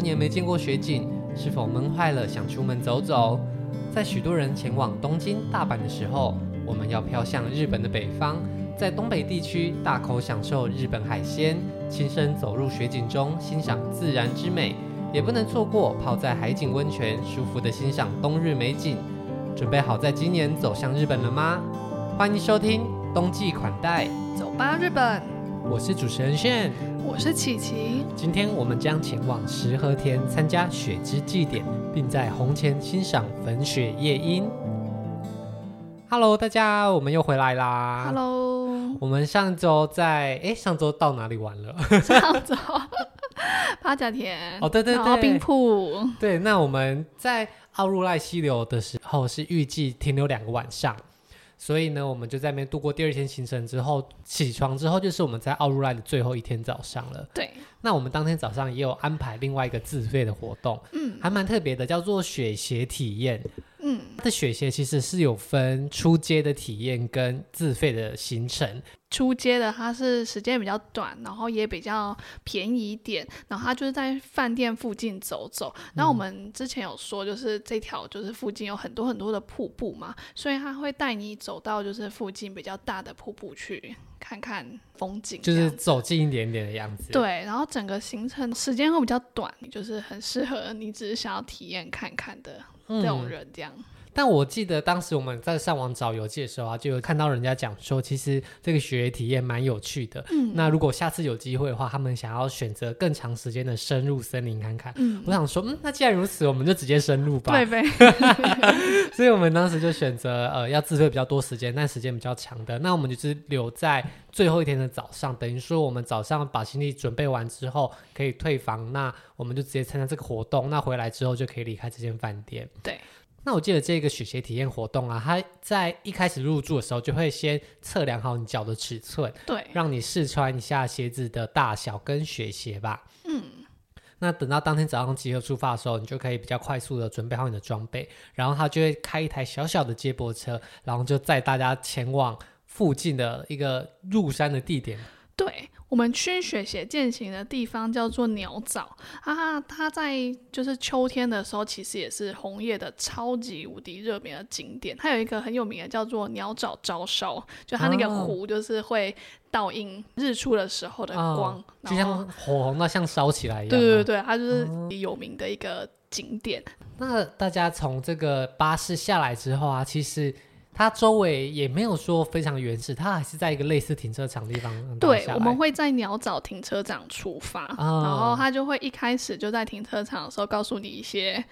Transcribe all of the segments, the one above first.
多年没见过雪景，是否闷坏了想出门走走？在许多人前往东京、大阪的时候，我们要飘向日本的北方，在东北地区大口享受日本海鲜，亲身走入雪景中欣赏自然之美，也不能错过泡在海景温泉，舒服的欣赏冬日美景。准备好在今年走向日本了吗？欢迎收听冬季款待，走吧日本！我是主持人炫，我是琪琪。今天我们将前往石和田参加雪之祭典，并在红前欣赏粉雪夜樱。Hello，大家，我们又回来啦。Hello，我们上周在哎，上周到哪里玩了？上周 八甲田哦，对对对，冰瀑。对，那我们在奥入濑溪流的时候是预计停留两个晚上。所以呢，我们就在那边度过第二天行程之后，起床之后就是我们在奥如莱的最后一天早上了。对，那我们当天早上也有安排另外一个自费的活动，嗯，还蛮特别的，叫做雪鞋体验。嗯，它的雪鞋其实是有分出街的体验跟自费的行程。出街的它是时间比较短，然后也比较便宜一点，然后它就是在饭店附近走走。那、嗯、我们之前有说，就是这条就是附近有很多很多的瀑布嘛，所以它会带你走到就是附近比较大的瀑布去看看风景，就是走近一点点的样子。对，然后整个行程时间会比较短，就是很适合你只是想要体验看看的这种人这样。嗯但我记得当时我们在上网找游记的时候啊，就有看到人家讲说，其实这个雪野体验蛮有趣的。嗯，那如果下次有机会的话，他们想要选择更长时间的深入森林看看。嗯，我想说，嗯，那既然如此，我们就直接深入吧。对呗。所以我们当时就选择呃要自费比较多时间，但时间比较长的。那我们就是留在最后一天的早上，等于说我们早上把行李准备完之后可以退房，那我们就直接参加这个活动。那回来之后就可以离开这间饭店。对。那我记得这个雪鞋体验活动啊，它在一开始入住的时候就会先测量好你脚的尺寸，对，让你试穿一下鞋子的大小跟雪鞋吧。嗯，那等到当天早上集合出发的时候，你就可以比较快速的准备好你的装备，然后他就会开一台小小的接驳车，然后就载大家前往附近的一个入山的地点。对。我们去雪鞋践行的地方叫做鸟沼啊，它在就是秋天的时候，其实也是红叶的超级无敌热门的景点。它有一个很有名的叫做鸟沼朝烧，就它那个湖就是会倒映日出的时候的光，哦、就像火红到像烧起来一样。对对对，它就是有名的一个景点。嗯、那大家从这个巴士下来之后啊，其实。它周围也没有说非常原始，它还是在一个类似停车场的地方。对，我们会在鸟沼停车场出发，哦，然后他就会一开始就在停车场的时候告诉你一些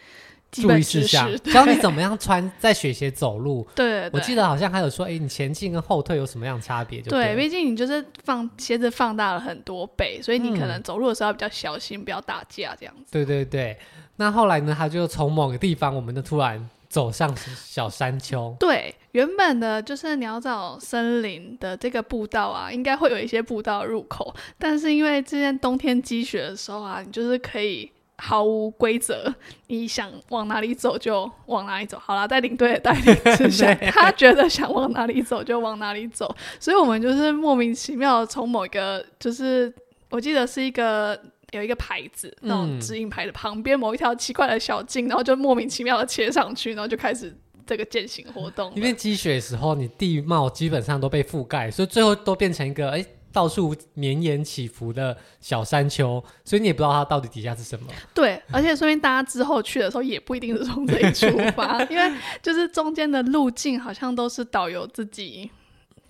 注意事项，教你怎么样穿在雪鞋走路。对，对，我记得好像还有说，哎，你前进跟后退有什么样的差别？对，毕竟你就是放鞋子放大了很多倍，所以你可能走路的时候要比较小心，不要打架这样子。对对对，那后来呢？他就从某个地方，我们就突然。走上小山丘，对，原本的就是鸟沼森林的这个步道啊，应该会有一些步道入口，但是因为之前冬天积雪的时候啊，你就是可以毫无规则，你想往哪里走就往哪里走。好啦，在领队的带领之下，他觉得想往哪里走就往哪里走，所以我们就是莫名其妙从某一个，就是我记得是一个。有一个牌子，那种指引牌的旁边某一条奇怪的小径，然后就莫名其妙的切上去，然后就开始这个践行活动。因为积雪的时候，你地貌基本上都被覆盖，所以最后都变成一个哎到处绵延起伏的小山丘，所以你也不知道它到底底下是什么。对，而且说明大家之后去的时候也不一定是从这里出发，因为就是中间的路径好像都是导游自己。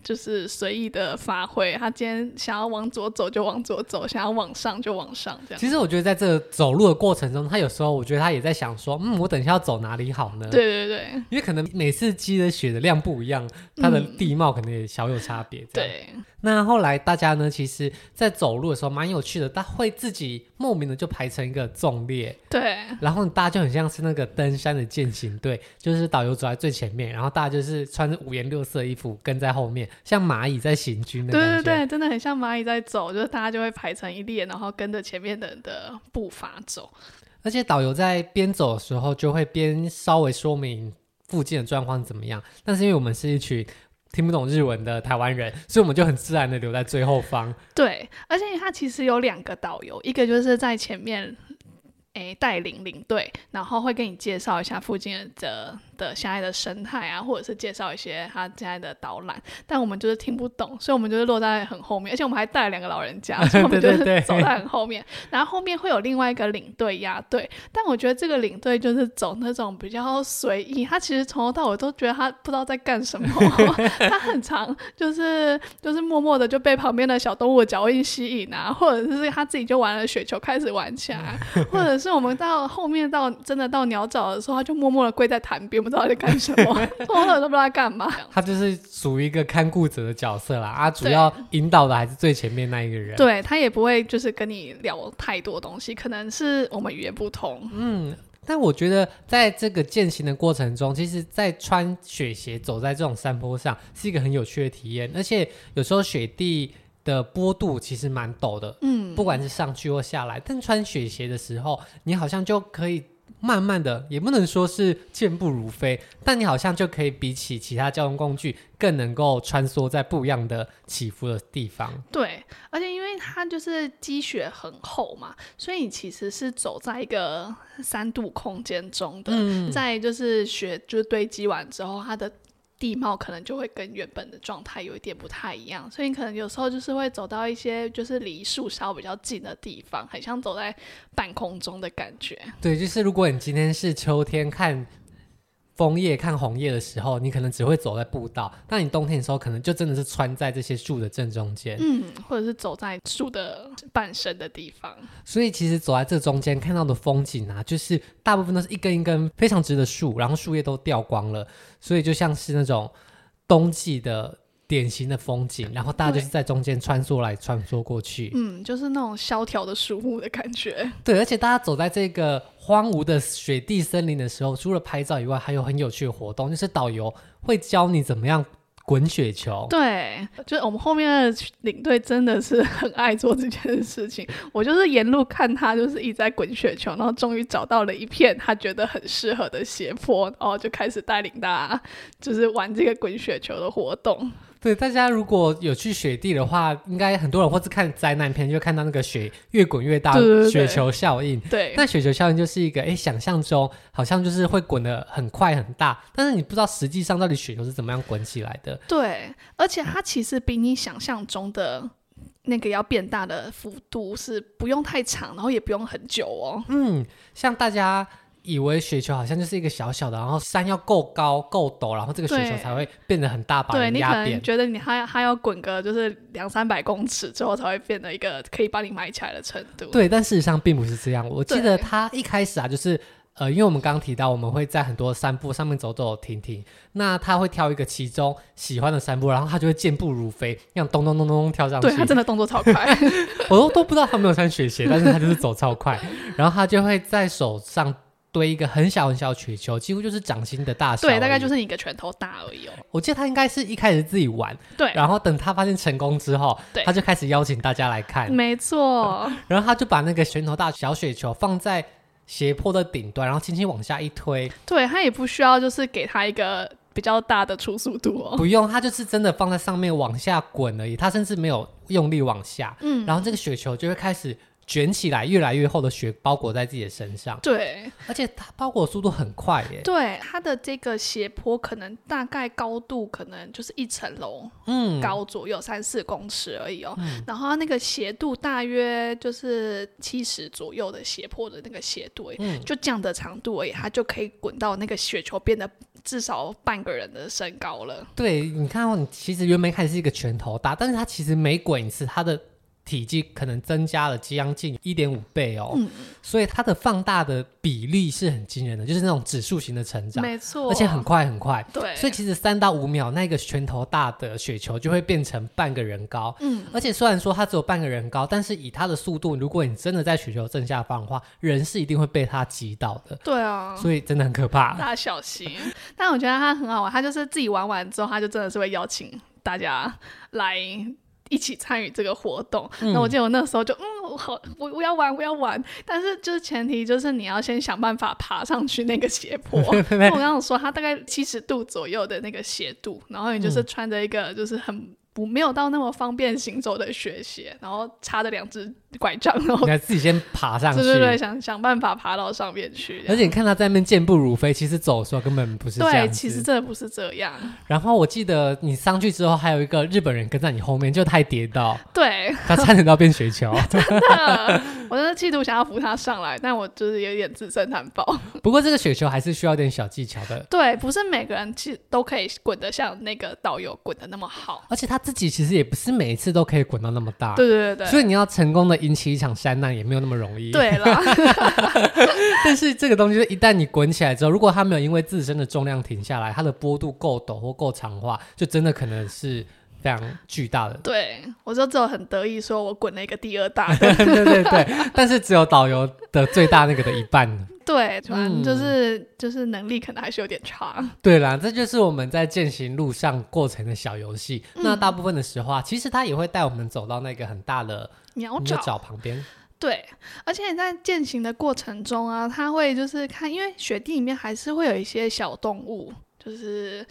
就是随意的发挥，他今天想要往左走就往左走，想要往上就往上，这样。其实我觉得在这个走路的过程中，他有时候我觉得他也在想说，嗯，我等一下要走哪里好呢？对对对，因为可能每次积的雪的量不一样，它的地貌可能也小有差别。对。那后来大家呢，其实，在走路的时候蛮有趣的，他会自己莫名的就排成一个纵列，对，然后大家就很像是那个登山的践行队，就是导游走在最前面，然后大家就是穿着五颜六色的衣服跟在后面，像蚂蚁在行军的。对对对，真的很像蚂蚁在走，就是大家就会排成一列，然后跟着前面的人的步伐走。而且导游在边走的时候，就会边稍微说明附近的状况怎么样，但是因为我们是一群。听不懂日文的台湾人，所以我们就很自然的留在最后方。对，而且他其实有两个导游，一个就是在前面，诶带领领队，然后会给你介绍一下附近的的现在的生态啊，或者是介绍一些他现在的导览。但我们就是听不懂，所以我们就是落在很后面，而且我们还带了两个老人家，所以我们就是走在很后面。对对对，然后后面会有另外一个领队压队，但我觉得这个领队就是走那种比较随意，他其实从头到尾都觉得他不知道在干什么，他很长就是就是默默的就被旁边的小动物的脚印吸引啊，或者是他自己就玩了雪球开始玩起来，或者是我们到后面到真的到鸟沼的时候，他就默默的跪在潭边，不知道在干什么，从头到尾都不知道在干嘛。他就是属于一个看顾者的角色啦，啊，主要引导的还是最前面那一个人。对，他也不会就是跟你聊太多东西，可能是我们语言不通。嗯。但我觉得，在这个践行的过程中，其实，在穿雪鞋走在这种山坡上，是一个很有趣的体验。而且有时候雪地的坡度其实蛮陡的，嗯，不管是上去或下来，但穿雪鞋的时候，你好像就可以。慢慢的，也不能说是健步如飞，但你好像就可以比起其他交通工具更能够穿梭在不一样的起伏的地方。对，而且因为它就是积雪很厚嘛，所以你其实是走在一个三度空间中的，嗯、在就是雪就是堆积完之后，它的。地貌可能就会跟原本的状态有一点不太一样，所以你可能有时候就是会走到一些就是离树梢比较近的地方，很像走在半空中的感觉。对，就是如果你今天是秋天看。枫叶看红叶的时候，你可能只会走在步道；但你冬天的时候，可能就真的是穿在这些树的正中间，嗯，或者是走在树的半身的地方。所以，其实走在这中间看到的风景啊，就是大部分都是一根一根非常直的树，然后树叶都掉光了，所以就像是那种冬季的。典型的风景，然后大家就是在中间穿梭来穿梭过去，嗯，就是那种萧条的树木的感觉。对，而且大家走在这个荒芜的雪地森林的时候，除了拍照以外，还有很有趣的活动，就是导游会教你怎么样滚雪球。对，就是我们后面的领队真的是很爱做这件事情。我就是沿路看他，就是一直在滚雪球，然后终于找到了一片他觉得很适合的斜坡，然后就开始带领大家就是玩这个滚雪球的活动。对，大家如果有去雪地的话，应该很多人或是看灾难片，就看到那个雪越滚越大，雪球效应。对，那雪球效应就是一个，哎，想象中好像就是会滚得很快很大，但是你不知道实际上到底雪球是怎么样滚起来的。对，而且它其实比你想象中的那个要变大的幅度是不用太长，然后也不用很久哦。嗯，像大家。以为雪球好像就是一个小小的，然后山要够高够陡，然后这个雪球才会变得很大，把人压扁。对，你可能觉得你还还要滚个就是两三百公尺之后才会变得一个可以把你埋起来的程度。对，但事实上并不是这样。我记得他一开始啊，就是呃，因为我们刚刚提到我们会在很多山坡上面走走停停，那他会挑一个其中喜欢的山坡，然后他就会健步如飞，那样咚咚咚咚咚跳上去。对，他真的动作超快，我都都不知道他没有穿雪鞋，但是他就是走超快，然后他就会在手上。堆一个很小很小的雪球，几乎就是掌心的大小，对，大概就是你一个拳头大而已哦。我记得他应该是一开始自己玩，对，然后等他发现成功之后，对，他就开始邀请大家来看，没错。然后他就把那个拳头大小雪球放在斜坡的顶端，然后轻轻往下一推，对，他也不需要就是给他一个比较大的初速度哦，不用，他就是真的放在上面往下滚而已，他甚至没有用力往下，嗯，然后这个雪球就会开始。卷起来，越来越厚的雪包裹在自己的身上。对，而且它包裹速度很快耶。对，它的这个斜坡可能大概高度可能就是一层楼，嗯，高左右三四公尺而已哦。嗯、然后它那个斜度大约就是七十左右的斜坡的那个斜度，嗯，就这样的长度而已，它就可以滚到那个雪球变得至少半个人的身高了。对，你看哦，你其实原本开始是一个拳头大，但是它其实每滚一次，它的。体积可能增加了将近一点五倍哦，嗯、所以它的放大的比例是很惊人的，就是那种指数型的成长，没错，而且很快很快。对，所以其实三到五秒，那个拳头大的雪球就会变成半个人高。嗯，而且虽然说它只有半个人高，但是以它的速度，如果你真的在雪球正下方的话，人是一定会被它击倒的。对啊，所以真的很可怕，大家小心。但我觉得它很好玩，它就是自己玩完之后，它就真的是会邀请大家来。一起参与这个活动，那、嗯、我记得我那时候就嗯，我好，我我要玩，我要玩，但是就是前提就是你要先想办法爬上去那个斜坡。我刚刚说它大概七十度左右的那个斜度，然后你就是穿着一个就是很不没有到那么方便行走的雪鞋，然后插着两只拐杖，然后你还自己先爬上去，对对对，想想办法爬到上面去。而且你看他在那边健步如飞，其实走的时候根本不是这样。对，其实真的不是这样。然后我记得你上去之后，还有一个日本人跟在你后面，就太跌倒，对，他差点都要变雪球。真的，我真的企图想要扶他上来，但我就是有点自身难保。不过这个雪球还是需要点小技巧的。对，不是每个人其实都可以滚得像那个导游滚得那么好，而且他自己其实也不是每一次都可以滚到那么大。对对对对。所以你要成功的引起一场山难也没有那么容易。对啦，但是这个东西一旦你滚起来之后，如果它没有因为自身的重量停下来，它的波度够陡或够长的话，就真的可能是非常巨大的。对，我就只有很得意说，我滚了一个第二大。对对对对，但是只有导游的最大那个的一半。对，反正就是、嗯、就是能力可能还是有点差。对啦，这就是我们在践行路上过程的小游戏。嗯、那大部分的时候啊，其实它也会带我们走到那个很大的鸟沼旁边。对，而且你在践行的过程中啊，他会就是看，因为雪地里面还是会有一些小动物。就是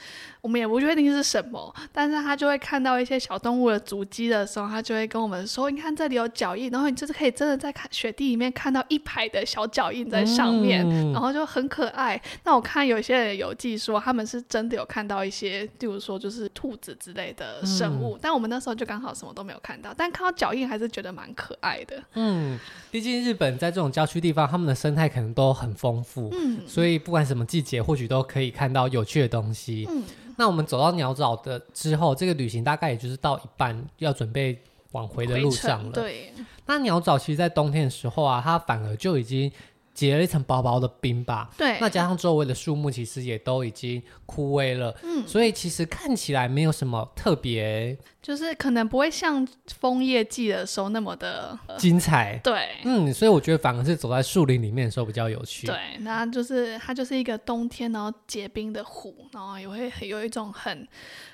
我们也不确定是什么，但是他就会看到一些小动物的足迹的时候，他就会跟我们说：“你看这里有脚印。”然后你就是可以真的在看雪地里面看到一排的小脚印在上面，嗯、然后就很可爱。那我看有些人有记说他们是真的有看到一些，例如说就是兔子之类的生物，嗯、但我们那时候就刚好什么都没有看到，但看到脚印还是觉得蛮可爱的。嗯，毕竟日本在这种郊区地方，他们的生态可能都很丰富，嗯，所以不管什么季节，或许都可以看到有趣的东西。嗯，那我们走到鸟岛的之后，这个旅行大概也就是到一半，要准备往回的路上了。对，那鸟岛其实，在冬天的时候啊，它反而就已经结了一层薄薄的冰吧。对，那加上周围的树木，其实也都已经枯萎了。嗯，所以其实看起来没有什么特别。就是可能不会像枫叶季的时候那么的、呃、精彩，对，嗯，所以我觉得反而是走在树林里面的时候比较有趣。对，那就是它就是一个冬天然后结冰的湖，然后也会有一种很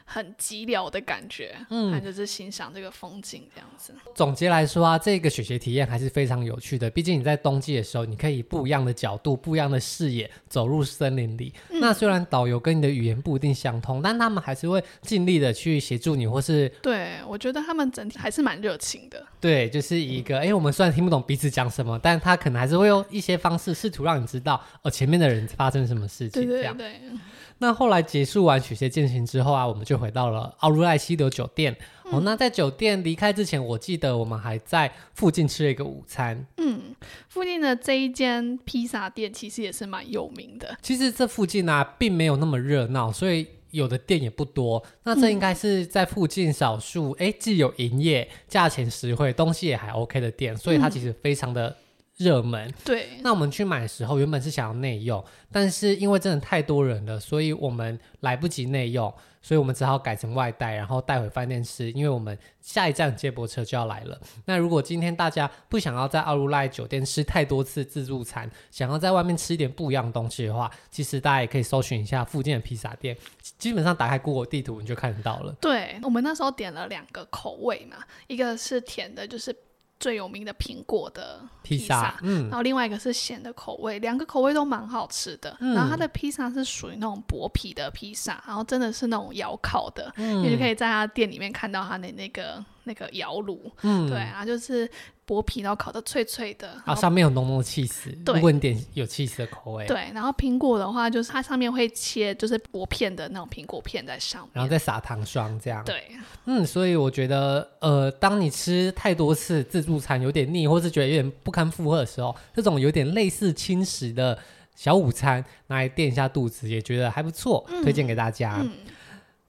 很寂寥的感觉，嗯，他就是欣赏这个风景这样子。总结来说啊，这个雪鞋体验还是非常有趣的。毕竟你在冬季的时候，你可以不一样的角度、不一样的视野走入森林里。嗯、那虽然导游跟你的语言不一定相通，但他们还是会尽力的去协助你，或是。对，我觉得他们整体还是蛮热情的。对，就是一个，哎、嗯，我们虽然听不懂彼此讲什么，但他可能还是会用一些方式试图让你知道，哦，前面的人发生什么事情。这样。对对对。那后来结束完雪鞋健行之后啊，我们就回到了奥入濑溪流酒店。嗯、哦，那在酒店离开之前，我记得我们还在附近吃了一个午餐。嗯，附近的这一间披萨店其实也是蛮有名的。其实这附近呢、啊，并没有那么热闹，所以。有的店也不多，那这应该是在附近少数哎、嗯，既有营业、价钱实惠、东西也还 OK 的店，所以它其实非常的热门。嗯、对，那我们去买的时候，原本是想要内用，但是因为真的太多人了，所以我们来不及内用。所以我们只好改成外带，然后带回饭店吃，因为我们下一站接驳车就要来了。那如果今天大家不想要在奥如赖酒店吃太多次自助餐，想要在外面吃一点不一样的东西的话，其实大家也可以搜寻一下附近的披萨店，基本上打开 Google 地图你就看得到了。对，我们那时候点了两个口味嘛，一个是甜的，就是。最有名的苹果的披萨，嗯，然后另外一个是咸的口味，两个口味都蛮好吃的。嗯、然后它的披萨是属于那种薄皮的披萨，然后真的是那种窑烤的，嗯、你就可以在他店里面看到他的那个。那个窑炉，嗯，对啊，就是薄皮，然后烤的脆脆的，然后上面有浓浓的起司，对，如果你点有起司的口味，对，然后苹果的话，就是它上面会切，就是薄片的那种苹果片在上面，然后再撒糖霜这样，对，嗯，所以我觉得，呃，当你吃太多次自助餐有点腻，或是觉得有点不堪负荷的时候，这种有点类似轻食的小午餐，拿来垫一下肚子，也觉得还不错，嗯、推荐给大家。嗯、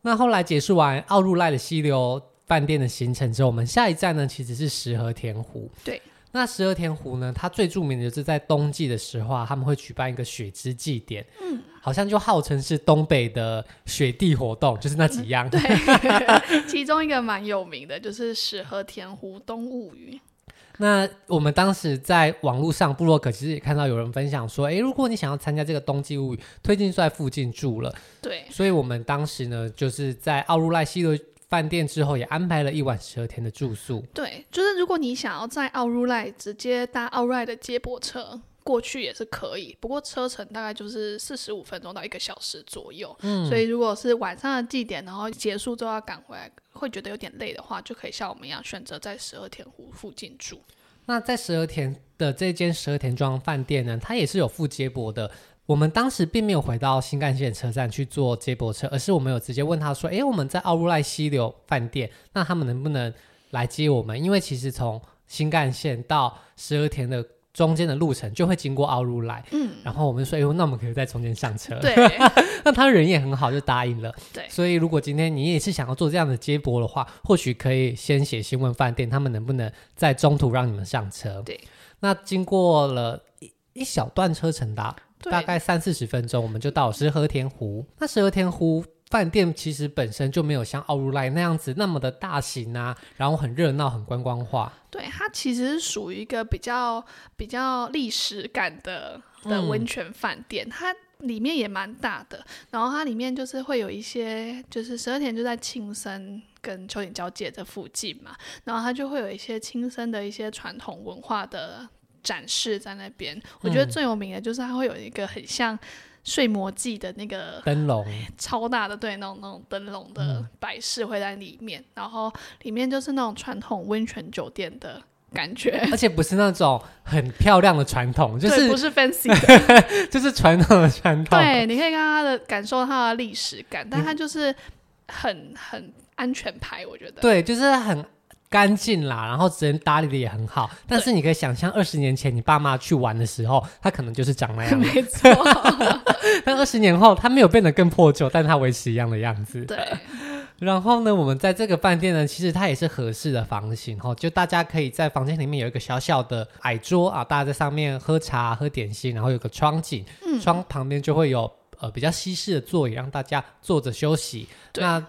那后来结束完奥入濑的溪流。饭店的行程之后，我们下一站呢，其实是石河田湖。对，那石河田湖呢，它最著名的就是在冬季的时候啊，他们会举办一个雪之祭典。嗯，好像就号称是东北的雪地活动，就是那几样。嗯、对，其中一个蛮有名的，就是石河田湖冬物语。那我们当时在网络上部落客其实也看到有人分享说，哎，如果你想要参加这个冬季物语，推荐在附近住了。对，所以我们当时呢，就是在奥入濑溪流饭店之后也安排了一晚十二田的住宿。对，就是如果你想要在奥如来直接搭奥入濑的接驳车过去也是可以，不过车程大概就是四十五分钟到一个小时左右。嗯，所以如果是晚上的祭典，然后结束之后要赶回来，会觉得有点累的话，就可以像我们一样选择在十二田湖附近住。那在十二田的这间十二田庄饭店呢，它也是有附接驳的。我们当时并没有回到新干线车站去坐接驳车，而是我们有直接问他说：“诶，我们在奥如赖溪流饭店，那他们能不能来接我们？因为其实从新干线到十二田的中间的路程就会经过奥入濑。”嗯，然后我们说：“哎呦，那我们可以在中间上车。”对，那他人也很好，就答应了。对，所以如果今天你也是想要做这样的接驳的话，或许可以先写信问饭店，他们能不能在中途让你们上车？对，那经过了一一小段车程的。大概三四十分钟，我们就到十和田湖。那十和田湖饭店其实本身就没有像奥如来那样子那么的大型啊，然后很热闹、很观光化。对，它其实是属于一个比较比较历史感的的温泉饭店，嗯，它里面也蛮大的。然后它里面就是会有一些，就是十二田就在庆生跟秋田交界这附近嘛，然后它就会有一些青森的一些传统文化的。展示在那边，我觉得最有名的就是它会有一个很像睡魔记的那个灯笼，超大的，对，那种那种灯笼的摆饰会在里面，嗯，然后里面就是那种传统温泉酒店的感觉，而且不是那种很漂亮的传统，就是不是 fancy 的，就是传统的传统。对，你可以看它的感受它的历史感，但它就是很很安全牌，我觉得。对，就是很。干净啦，然后人打理的也很好，但是你可以想象二十年前你爸妈去玩的时候，他可能就是长那样。没错。但二十年后，他没有变得更破旧，但他维持一样的样子。对。然后呢，我们在这个饭店呢，其实它也是合适的房型哈，就大家可以在房间里面有一个小小的矮桌啊，大家在上面喝茶、喝点心，然后有个窗景，嗯、窗旁边就会有呃比较西式的座椅，让大家坐着休息。那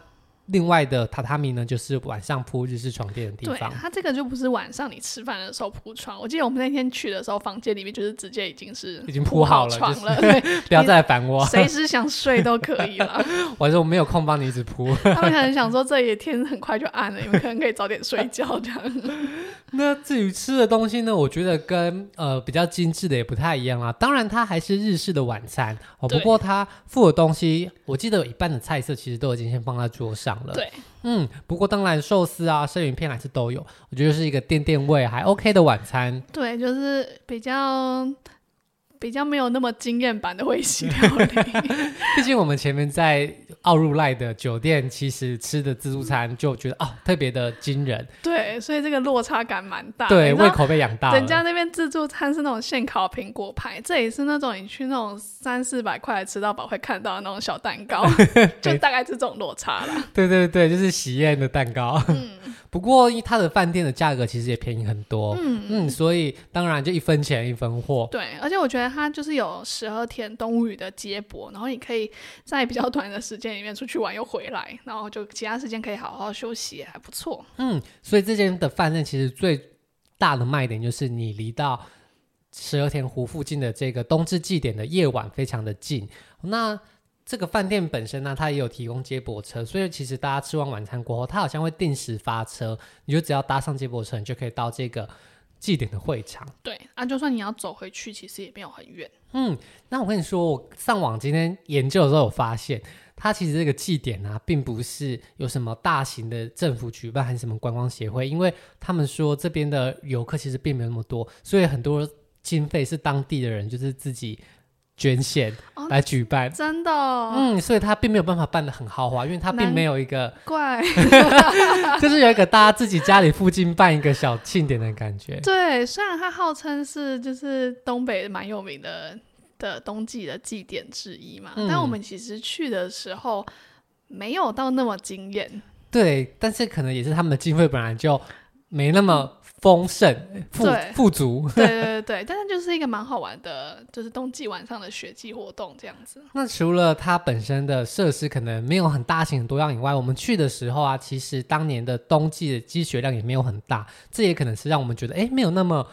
另外的榻榻米呢，就是晚上铺日式床垫的地方。对，它这个就不是晚上你吃饭的时候铺床。我记得我们那天去的时候，房间里面就是直接已经是已经铺好了床了，对，不要再来烦我，随时想睡都可以了。我说我没有空帮你一直铺。他们可能想说，这也天很快就暗了，你们可能可以早点睡觉这样。那至于吃的东西呢，我觉得跟呃比较精致的也不太一样啦。当然，它还是日式的晚餐哦。不过它附的东西，我记得有一半的菜色其实都已经先放在桌上了。对。嗯，不过当然寿司啊、生鱼片还是都有，我觉得是一个垫垫胃还 OK 的晚餐。对，就是比较比较没有那么惊艳版的会席料理。毕竟我们前面在奥入赖的酒店，其实吃的自助餐就觉得啊、哦、特别的惊人。对，所以这个落差感蛮大。对，胃口被养大了。人家那边自助餐是那种现烤苹果派，这里是那种你去那种三四百块吃到饱会看到的那种小蛋糕，就大概是这种落差了。对对对，就是喜宴的蛋糕。嗯。不过，它的饭店的价格其实也便宜很多，嗯嗯，所以当然就一分钱一分货。对，而且我觉得它就是有十二天东雨的接驳，然后你可以在比较短的时间里面出去玩又回来，然后就其他时间可以好好休息，还不错。嗯，所以这间的饭店其实最大的卖点就是你离到十二田湖附近的这个冬至祭典的夜晚非常的近。那这个饭店本身呢，它也有提供接驳车，所以其实大家吃完晚餐过后，它好像会定时发车，你就只要搭上接驳车，你就可以到这个祭典的会场。对啊，就算你要走回去，其实也没有很远。嗯，那我跟你说，我上网今天研究的时候有发现，它其实这个祭典啊，并不是有什么大型的政府举办还是什么观光协会，因为他们说这边的游客其实并没有那么多，所以很多经费是当地的人就是自己。捐献来举办，哦、真的、哦，嗯，所以他并没有办法办的很豪华，因为他并没有一个怪，就是有一个大家自己家里附近办一个小庆典的感觉。对，虽然它号称是就是东北蛮有名的的冬季的祭典之一嘛、嗯，但我们其实去的时候没有到那么惊艳。对，但是可能也是他们的经费本来就没那么。嗯丰盛富富足，对对对对，但是就是一个蛮好玩的，就是冬季晚上的雪季活动这样子。那除了它本身的设施可能没有很大型很多样以外，我们去的时候啊，其实当年的冬季的积雪量也没有很大，这也可能是让我们觉得哎没有那么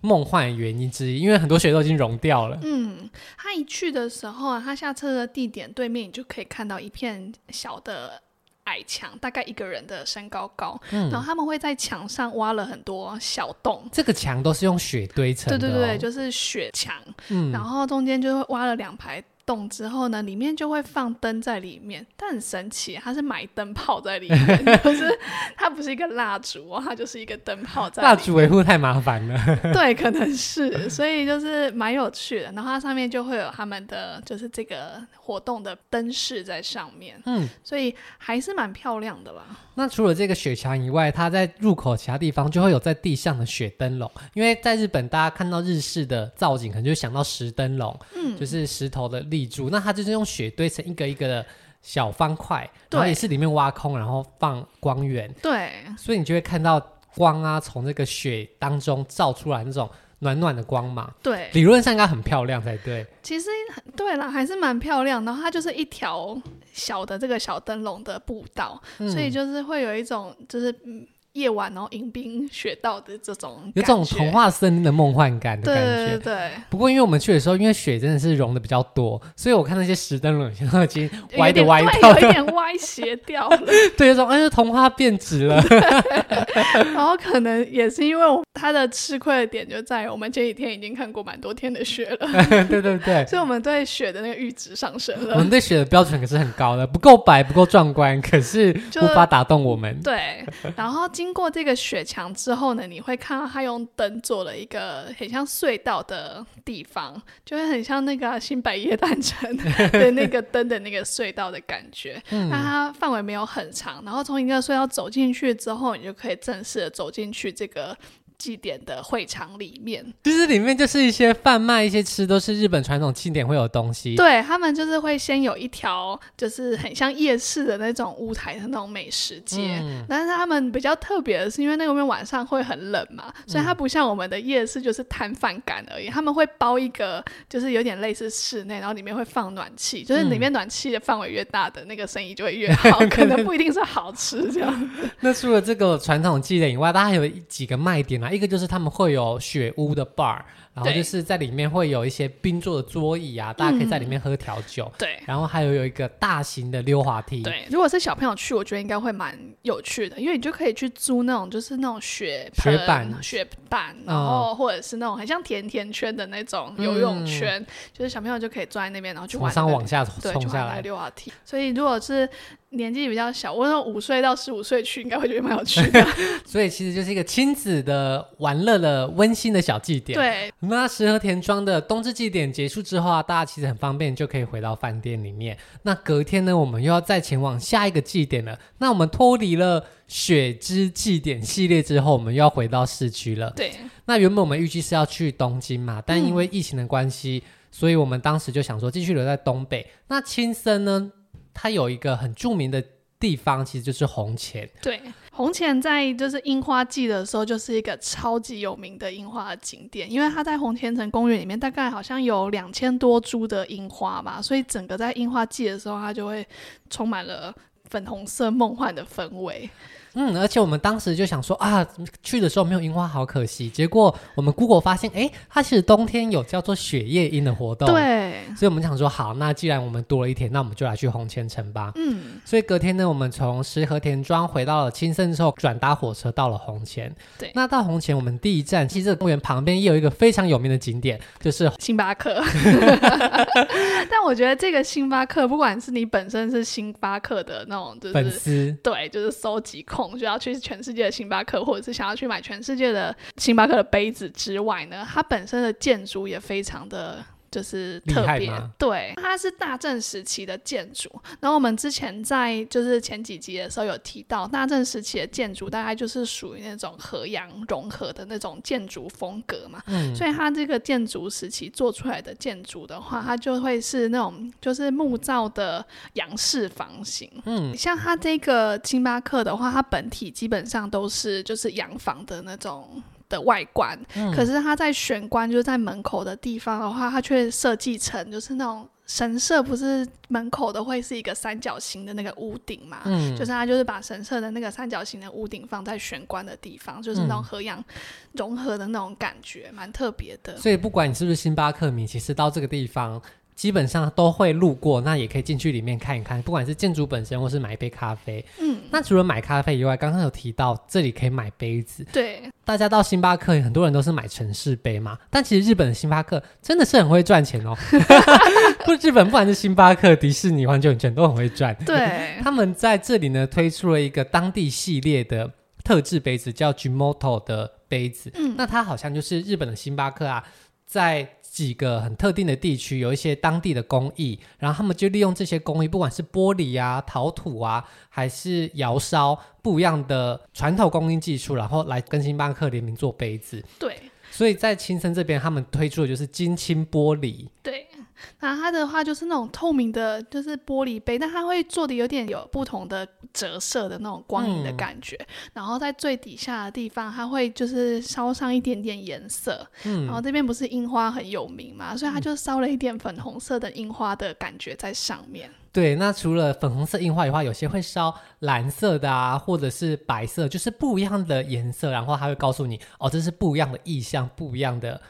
梦幻的原因之一，因为很多雪都已经融掉了。嗯，他一去的时候啊，他下车的地点对面你就可以看到一片小的。矮墙大概一个人的身高高，嗯，然后他们会在墙上挖了很多小洞。这个墙都是用雪堆成的。哦，对对对，就是雪墙。嗯，然后中间就会挖了两排动之后呢，里面就会放灯在里面，但很神奇，它是买灯泡在里面，就是它不是一个蜡烛哦，它就是一个灯泡在。蜡烛维护太麻烦了。对，可能是，所以就是蛮有趣的。然后它上面就会有他们的就是这个活动的灯饰在上面，嗯，所以还是蛮漂亮的啦。那除了这个雪墙以外，它在入口其他地方就会有在地上的雪灯笼，因为在日本大家看到日式的造景，可能就想到石灯笼，嗯，就是石头的立柱，那它就是用雪堆成一个一个的小方块，然后也是里面挖空，然后放光源，对，所以你就会看到光啊从这个雪当中照出来那种。暖暖的光芒，对，理论上应该很漂亮才对。其实对啦，还是蛮漂亮的。然后它就是一条小的这个小灯笼的步道，嗯、所以就是会有一种就是嗯。夜晚然后迎宾雪道的这种，有这种童话森林的梦幻感的感觉。对对对。不过因为我们去的时候，因为雪真的是融的比较多，所以我看那些石灯笼现在已经歪的歪掉了，有一点歪斜掉了。对，有种哎，童话变直了。然后可能也是因为我它的吃亏的点就在于，我们前几天已经看过蛮多天的雪了。对对对。所以我们对雪的那个阈值上升了。我们对雪的标准可是很高的，不够白，不够壮观，可是无法打动我们。对。然后经过这个雪。墙之后呢，你会看到他用灯做了一个很像隧道的地方，就会很像那个新百叶诞城 的那个灯的那个隧道的感觉。那、嗯、它范围没有很长，然后从一个隧道走进去之后，你就可以正式的走进去这个。祭典的会场里面，其实里面就是一些贩卖一些吃，都是日本传统庆典会有东西。对，他们就是会先有一条，就是很像夜市的那种舞台的那种美食街。嗯、但是他们比较特别的是，因为那边晚上会很冷嘛，所以它不像我们的夜市就是摊贩感而已。他们会包一个，就是有点类似室内，然后里面会放暖气，就是里面暖气的范围越大的那个生意就会越好，可能不一定是好吃这样。那除了这个传统祭典以外，大家还有几个卖点啊？一个就是他们会有血污的 bar，然后就是在里面会有一些冰做的桌椅啊，大家可以在里面喝调酒。嗯、对，然后还有有一个大型的溜滑梯。对，如果是小朋友去，我觉得应该会蛮有趣的，因为你就可以去租那种就是那种雪雪板、雪板，然后或者是那种很像甜甜圈的那种游泳圈，嗯、就是小朋友就可以坐在那边，然后去往、上往下冲下来溜滑梯。所以如果是年纪比较小，我说五岁到十五岁去，应该会觉得蛮有趣的。所以其实就是一个亲子的玩乐的温馨的小祭典。对，那石和田庄的冬至祭典结束之后啊，大家其实很方便就可以回到饭店里面。那隔天呢，我们又要再前往下一个祭典了。那我们脱离了雪之祭典系列之后，我们又要回到市区了。对。那原本我们预计是要去东京嘛，但因为疫情的关系，嗯、所以我们当时就想说继续留在东北。那青森呢？它有一个很著名的地方，其实就是红前。对，红前在就是樱花季的时候，就是一个超级有名的樱花景点，因为它在红前城公园里面，大概好像有两千多株的樱花吧，所以整个在樱花季的时候，它就会充满了粉红色梦幻的氛围。嗯，而且我们当时就想说啊，去的时候没有樱花，好可惜。结果我们 Google 发现，哎，它其实冬天有叫做雪夜樱的活动。对，所以我们想说，好，那既然我们多了一天，那我们就来去红前城吧。嗯，所以隔天呢，我们从石河田庄回到了青森之后，转搭火车到了红前。对，那到红前，我们第一站，其实这个公园旁边也有一个非常有名的景点，就是星巴克。但我觉得这个星巴克，不管是你本身是星巴克的那种就是粉丝，对，就是收集控。就要去全世界的星巴克，或者是想要去买全世界的星巴克的杯子之外呢，它本身的建筑也非常的。就是特别，对，它是大正时期的建筑。然后我们之前在就是前几集的时候有提到，大正时期的建筑大概就是属于那种和洋融合的那种建筑风格嘛。嗯，所以它这个建筑时期做出来的建筑的话，它就会是那种就是木造的洋式房型。嗯，像它这个星巴克的话，它本体基本上都是就是洋房的那种。的外观，嗯、可是它在玄关，就是在门口的地方的话，它却设计成就是那种神社，不是门口的会是一个三角形的那个屋顶嘛？嗯，就是它就是把神社的那个三角形的屋顶放在玄关的地方，就是那种和洋融合的那种感觉，蛮特别的。所以不管你是不是星巴克迷，其实到这个地方。基本上都会路过，那也可以进去里面看一看，不管是建筑本身或是买一杯咖啡。嗯，那除了买咖啡以外，刚刚有提到这里可以买杯子。对，大家到星巴克，很多人都是买城市杯嘛，但其实日本的星巴克真的是很会赚钱哦。不，日本不管是星巴克、迪士尼、环球影城都很会赚。对，他们在这里呢推出了一个当地系列的特制杯子，叫 Gimoto 的杯子。嗯，那它好像就是日本的星巴克啊，在几个很特定的地区有一些当地的工艺，然后他们就利用这些工艺，不管是玻璃啊、陶土啊，还是窑烧，不一样的传统工艺技术，然后来跟星巴克联名做杯子。对，所以在青森这边，他们推出的就是金青玻璃。对。那它的话就是那种透明的，就是玻璃杯，但它会做的有点有不同的折射的那种光影的感觉。嗯、然后在最底下的地方，它会就是烧上一点点颜色。嗯，然后这边不是樱花很有名嘛，所以它就烧了一点粉红色的樱花的感觉在上面。对，那除了粉红色樱花以外，有些会烧蓝色的啊，或者是白色，就是不一样的颜色。然后它会告诉你，哦，这是不一样的意象，不一样的。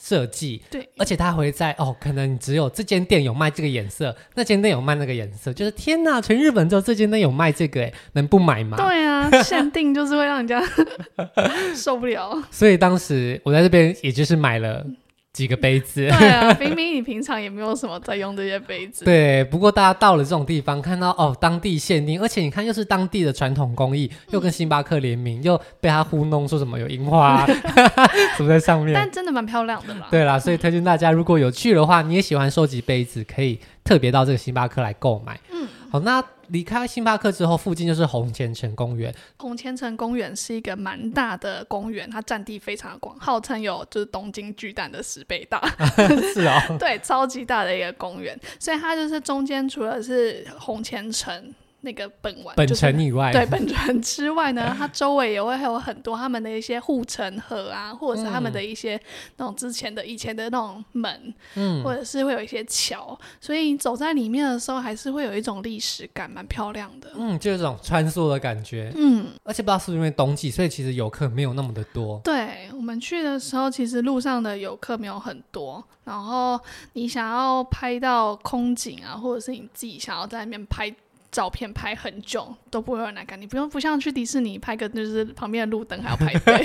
设计对，而且他会在哦，可能只有这间店有卖这个颜色，那间店有卖那个颜色，就是天哪，全日本只有这间店有卖这个，哎，能不买吗？对啊，限定就是会让人家 受不了。所以当时我在这边，也就是买了。几个杯子，对啊，明明你平常也没有什么在用这些杯子。对，不过大家到了这种地方，看到哦，当地限定，而且你看又是当地的传统工艺，又跟星巴克联名，嗯、又被他糊弄说什么有樱花、啊，什么在上面，但真的蛮漂亮的啦。对啦，所以推荐大家如果有去的话，你也喜欢收集杯子，可以特别到这个星巴克来购买。嗯，好，那。离开星巴克之后，附近就是红前城公园。红前城公园是一个蛮大的公园，它占地非常的广，号称有就是东京巨蛋的十倍大。是哦，对，超级大的一个公园，所以它就是中间除了是红前城。那个本丸，本城以外，就是、对本城之外呢，它周围也会有很多他们的一些护城河啊，或者是他们的一些那种之前的、以前的那种门，嗯，或者是会有一些桥，所以你走在里面的时候，还是会有一种历史感，蛮漂亮的。嗯，就是这种穿梭的感觉。嗯，而且不知道是不是因为冬季，所以其实游客没有那么的多。对，我们去的时候，其实路上的游客没有很多，然后你想要拍到空景啊，或者是你自己想要在那边拍。照片拍很久都不会有人来看你，不用不像去迪士尼拍个就是旁边的路灯还要排队，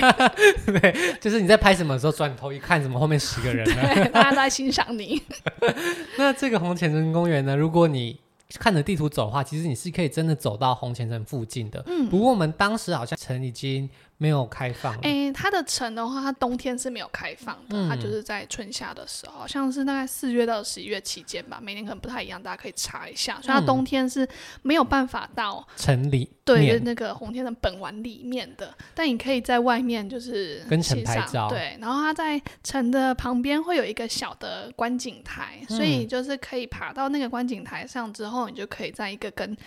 对，就是你在拍什么的时候转头一看，怎么后面十个人呢？对，大家都在欣赏你。那这个红前城公园呢？如果你看着地图走的话，其实你是可以真的走到红前城附近的。嗯，不过我们当时好像城已经。没有开放。哎、欸，它的城的话，它冬天是没有开放的，嗯、它就是在春夏的时候，好像是大概四月到十一月期间吧，每年可能不太一样，大家可以查一下。所以它冬天是没有办法到城里，对，就是、那个红天的本丸里面的，但你可以在外面就是跟城拍照，对。然后它在城的旁边会有一个小的观景台，嗯、所以就是可以爬到那个观景台上之后，你就可以在一个跟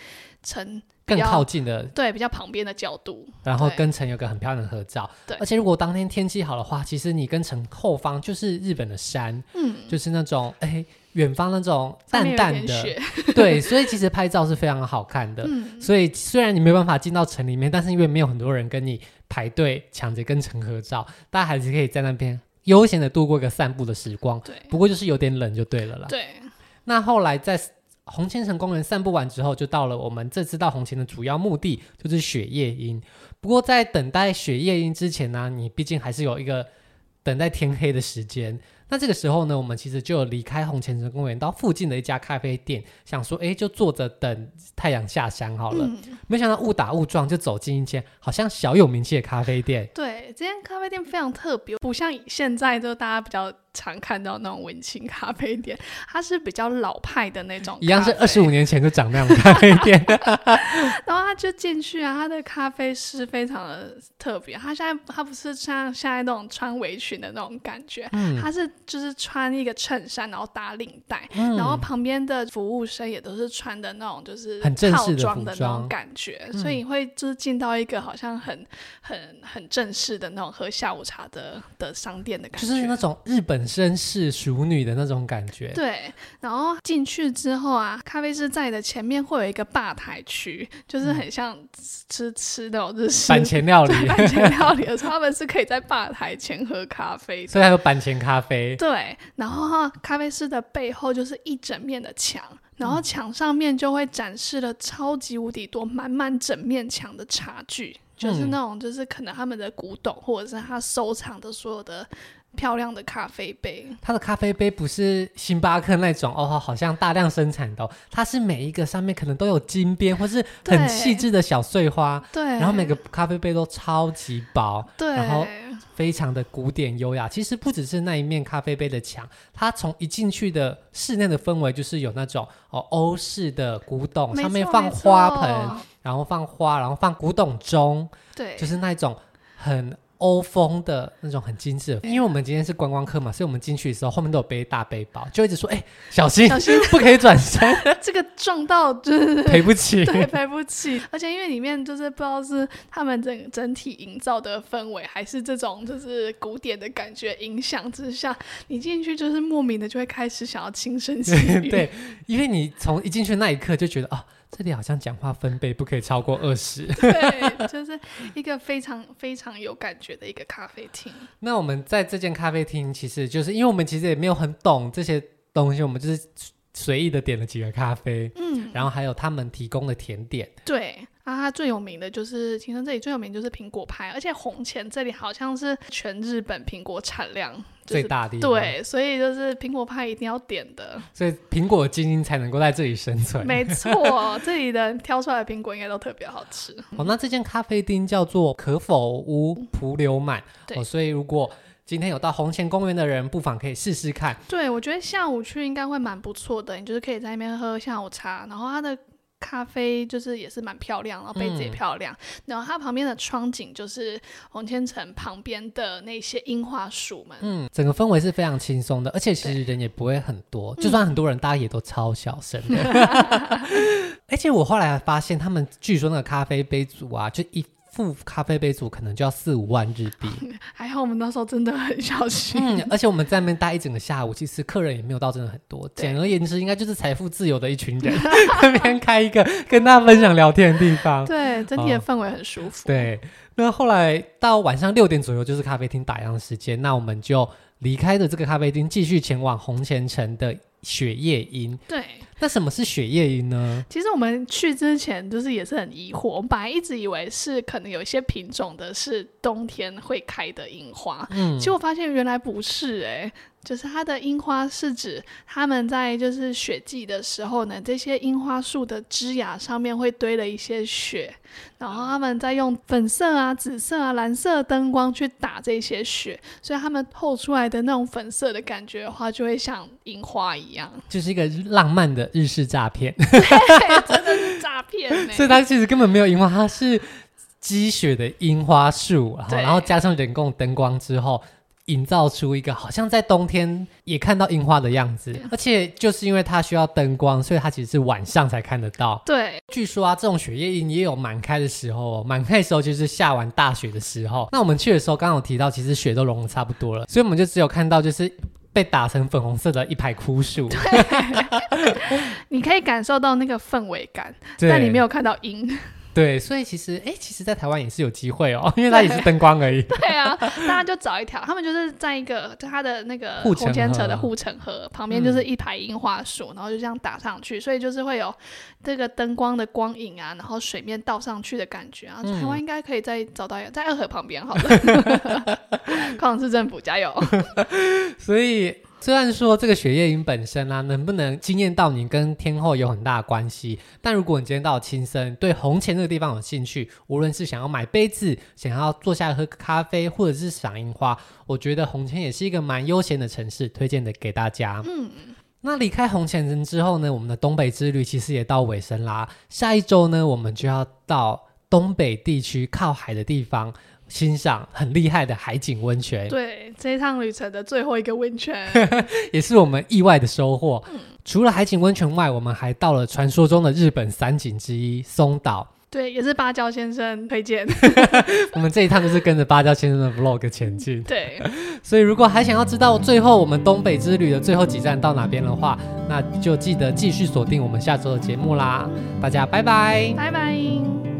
城。更靠近的，对，比较旁边的角度，然后跟城有个很漂亮的合照。对，而且如果当天天气好的话，其实你跟城后方就是日本的山，嗯，就是那种哎，远方那种淡淡的，对，所以其实拍照是非常好看的。嗯，所以虽然你没办法进到城里面，但是因为没有很多人跟你排队抢着跟城合照，大家还是可以在那边悠闲的度过一个散步的时光。对，不过就是有点冷就对了啦。对，那后来在。红千城公园散步完之后，就到了我们这次到红前的主要目的，就是雪夜莺。不过在等待雪夜莺之前呢、你毕竟还是有一个等待天黑的时间。那这个时候呢，我们其实就有离开红前城公园，到附近的一家咖啡店，想说，哎，就坐着等太阳下山好了。嗯、没想到误打误撞，就走进一间好像小有名气的咖啡店。对，这间咖啡店非常特别，不像现在就大家比较。常看到那种文青咖啡店，它是比较老派的那种，一样是二十五年前就长那样的咖啡店。然后他就进去啊，他的咖啡师非常的特别，他现在他不是像现在那种穿围裙的那种感觉，嗯、他是就是穿一个衬衫，然后打领带，嗯、然后旁边的服务生也都是穿的那种就是很正式的套装的那种感觉，所以你会就是进到一个好像很很很正式的那种喝下午茶的的商店的感觉，就是那种日本。绅士淑女的那种感觉，对。然后进去之后啊，咖啡师在的前面会有一个吧台区，就是很像吃吃的，就是板前料理。板前料理的时候，他们是可以在吧台前喝咖啡，所以还有板前咖啡。啡。对，然后咖啡师的背后就是一整面的墙，然后墙上面就会展示了超级无敌多、满满整面墙的茶具，就是那种就是可能他们的古董或者是他收藏的所有的。漂亮的咖啡杯，它的咖啡杯不是星巴克那种哦，好像大量生产的哦，它是每一个上面可能都有金边或是很细致的小碎花，对，然后每个咖啡杯都超级薄，对，然后非常的古典优雅。其实不只是那一面咖啡杯的墙，它从一进去的室内的氛围就是有那种哦欧式的古董，上面放花盆，然后放花，然后放古董钟，对，就是那种很。欧风的那种很精致，因为我们今天是观光客嘛，所以我们进去的时候后面都有背大背包，就一直说：“哎、欸，小心，小心，不可以转身，这个撞到就是赔不起，对，赔不起。”而且因为里面就是不知道是他们整整体营造的氛围，还是这种就是古典的感觉影响之下，你进去就是莫名的就会开始想要轻声细语，对，因为你从一进去那一刻就觉得啊。这里好像讲话分贝不可以超过二十。对，就是一个非常非常有感觉的一个咖啡厅。那我们在这间咖啡厅，其实就是因为我们其实也没有很懂这些东西，我们就是随意的点了几个咖啡，嗯，然后还有他们提供的甜点。对。啊，它最有名的就是，其实这里最有名就是苹果派，而且红前这里好像是全日本苹果产量、就是、最大的。对，所以就是苹果派一定要点的。所以苹果精英才能够在这里生存。没错，这里的挑出来的苹果应该都特别好吃。哦，那这间咖啡厅叫做可否屋蒲留满。对、哦，所以如果今天有到红前公园的人，不妨可以试试看。对，我觉得下午去应该会蛮不错的，你就是可以在那边喝下午茶，然后它的。咖啡就是也是蛮漂亮，然后杯子也漂亮，嗯、然后它旁边的窗景就是红千城旁边的那些樱花树们，嗯，整个氛围是非常轻松的，而且其实人也不会很多，就算很多人，大家也都超小声的。而且我后来发现，他们据说那个咖啡杯组啊，就一。付咖啡杯组可能就要四五万日币，还好我们那时候真的很小心。嗯，而且我们在那边待一整个下午，其实客人也没有到真的很多。简而言之，应该就是财富自由的一群人，那边开一个跟大家分享聊天的地方。对，整体的氛围很舒服。哦。对，那后来到晚上六点左右就是咖啡厅打烊时间，那我们就离开了这个咖啡厅，继续前往红前城的雪夜樱。对。那什么是雪夜樱呢？其实我们去之前就是也是很疑惑，我们本来一直以为是可能有一些品种的是冬天会开的樱花，嗯，结果发现原来不是哎、欸。就是它的樱花是指他们在就是雪季的时候呢，这些樱花树的枝桠上面会堆了一些雪，然后他们再用粉色啊、紫色啊、蓝色灯光去打这些雪，所以他们透出来的那种粉色的感觉的话，就会像樱花一样，就是一个浪漫的日式诈骗，真的是诈骗。所以它其实根本没有樱花，它是积雪的樱花树，然后加上人工灯光之后。营造出一个好像在冬天也看到樱花的样子，而且就是因为它需要灯光，所以它其实是晚上才看得到。对，据说啊，这种雪夜樱也有满开的时候，哦满开的时候就是下完大雪的时候。那我们去的时候刚好提到，其实雪都融得差不多了，所以我们就只有看到就是被打成粉红色的一排枯树。对，你可以感受到那个氛围感，但你没有看到樱。对，所以其实，哎，其实，在台湾也是有机会哦，因为它也是灯光而已。对，啊，大家就找一条，他们就是在一个就它的那个红千城的护城河旁边，就是一排樱花树，嗯，然后就这样打上去，所以就是会有这个灯光的光影啊，然后水面倒上去的感觉啊。嗯，台湾应该可以再找到一个，在二河旁边，好了，高雄市政府加油。所以。虽然说这个雪夜樱本身啊，能不能惊艳到你，跟天后有很大的关系。但如果你今天到青森，对红前这个地方有兴趣，无论是想要买杯子，想要坐下来喝咖啡，或者是赏樱花，我觉得红前也是一个蛮悠闲的城市，推荐的给大家。嗯，那离开红前城之后呢，我们的东北之旅其实也到尾声啦。下一周呢，我们就要到东北地区靠海的地方。欣赏很厉害的海景温泉，对，这一趟旅程的最后一个温泉，也是我们意外的收获。嗯，除了海景温泉外，我们还到了传说中的日本三景之一松岛。对，也是芭蕉先生推荐。我们这一趟就是跟着芭蕉先生的 vlog 前进。对，所以如果还想要知道最后我们东北之旅的最后几站到哪边的话，那就记得继续锁定我们下周的节目啦。大家拜拜，拜拜。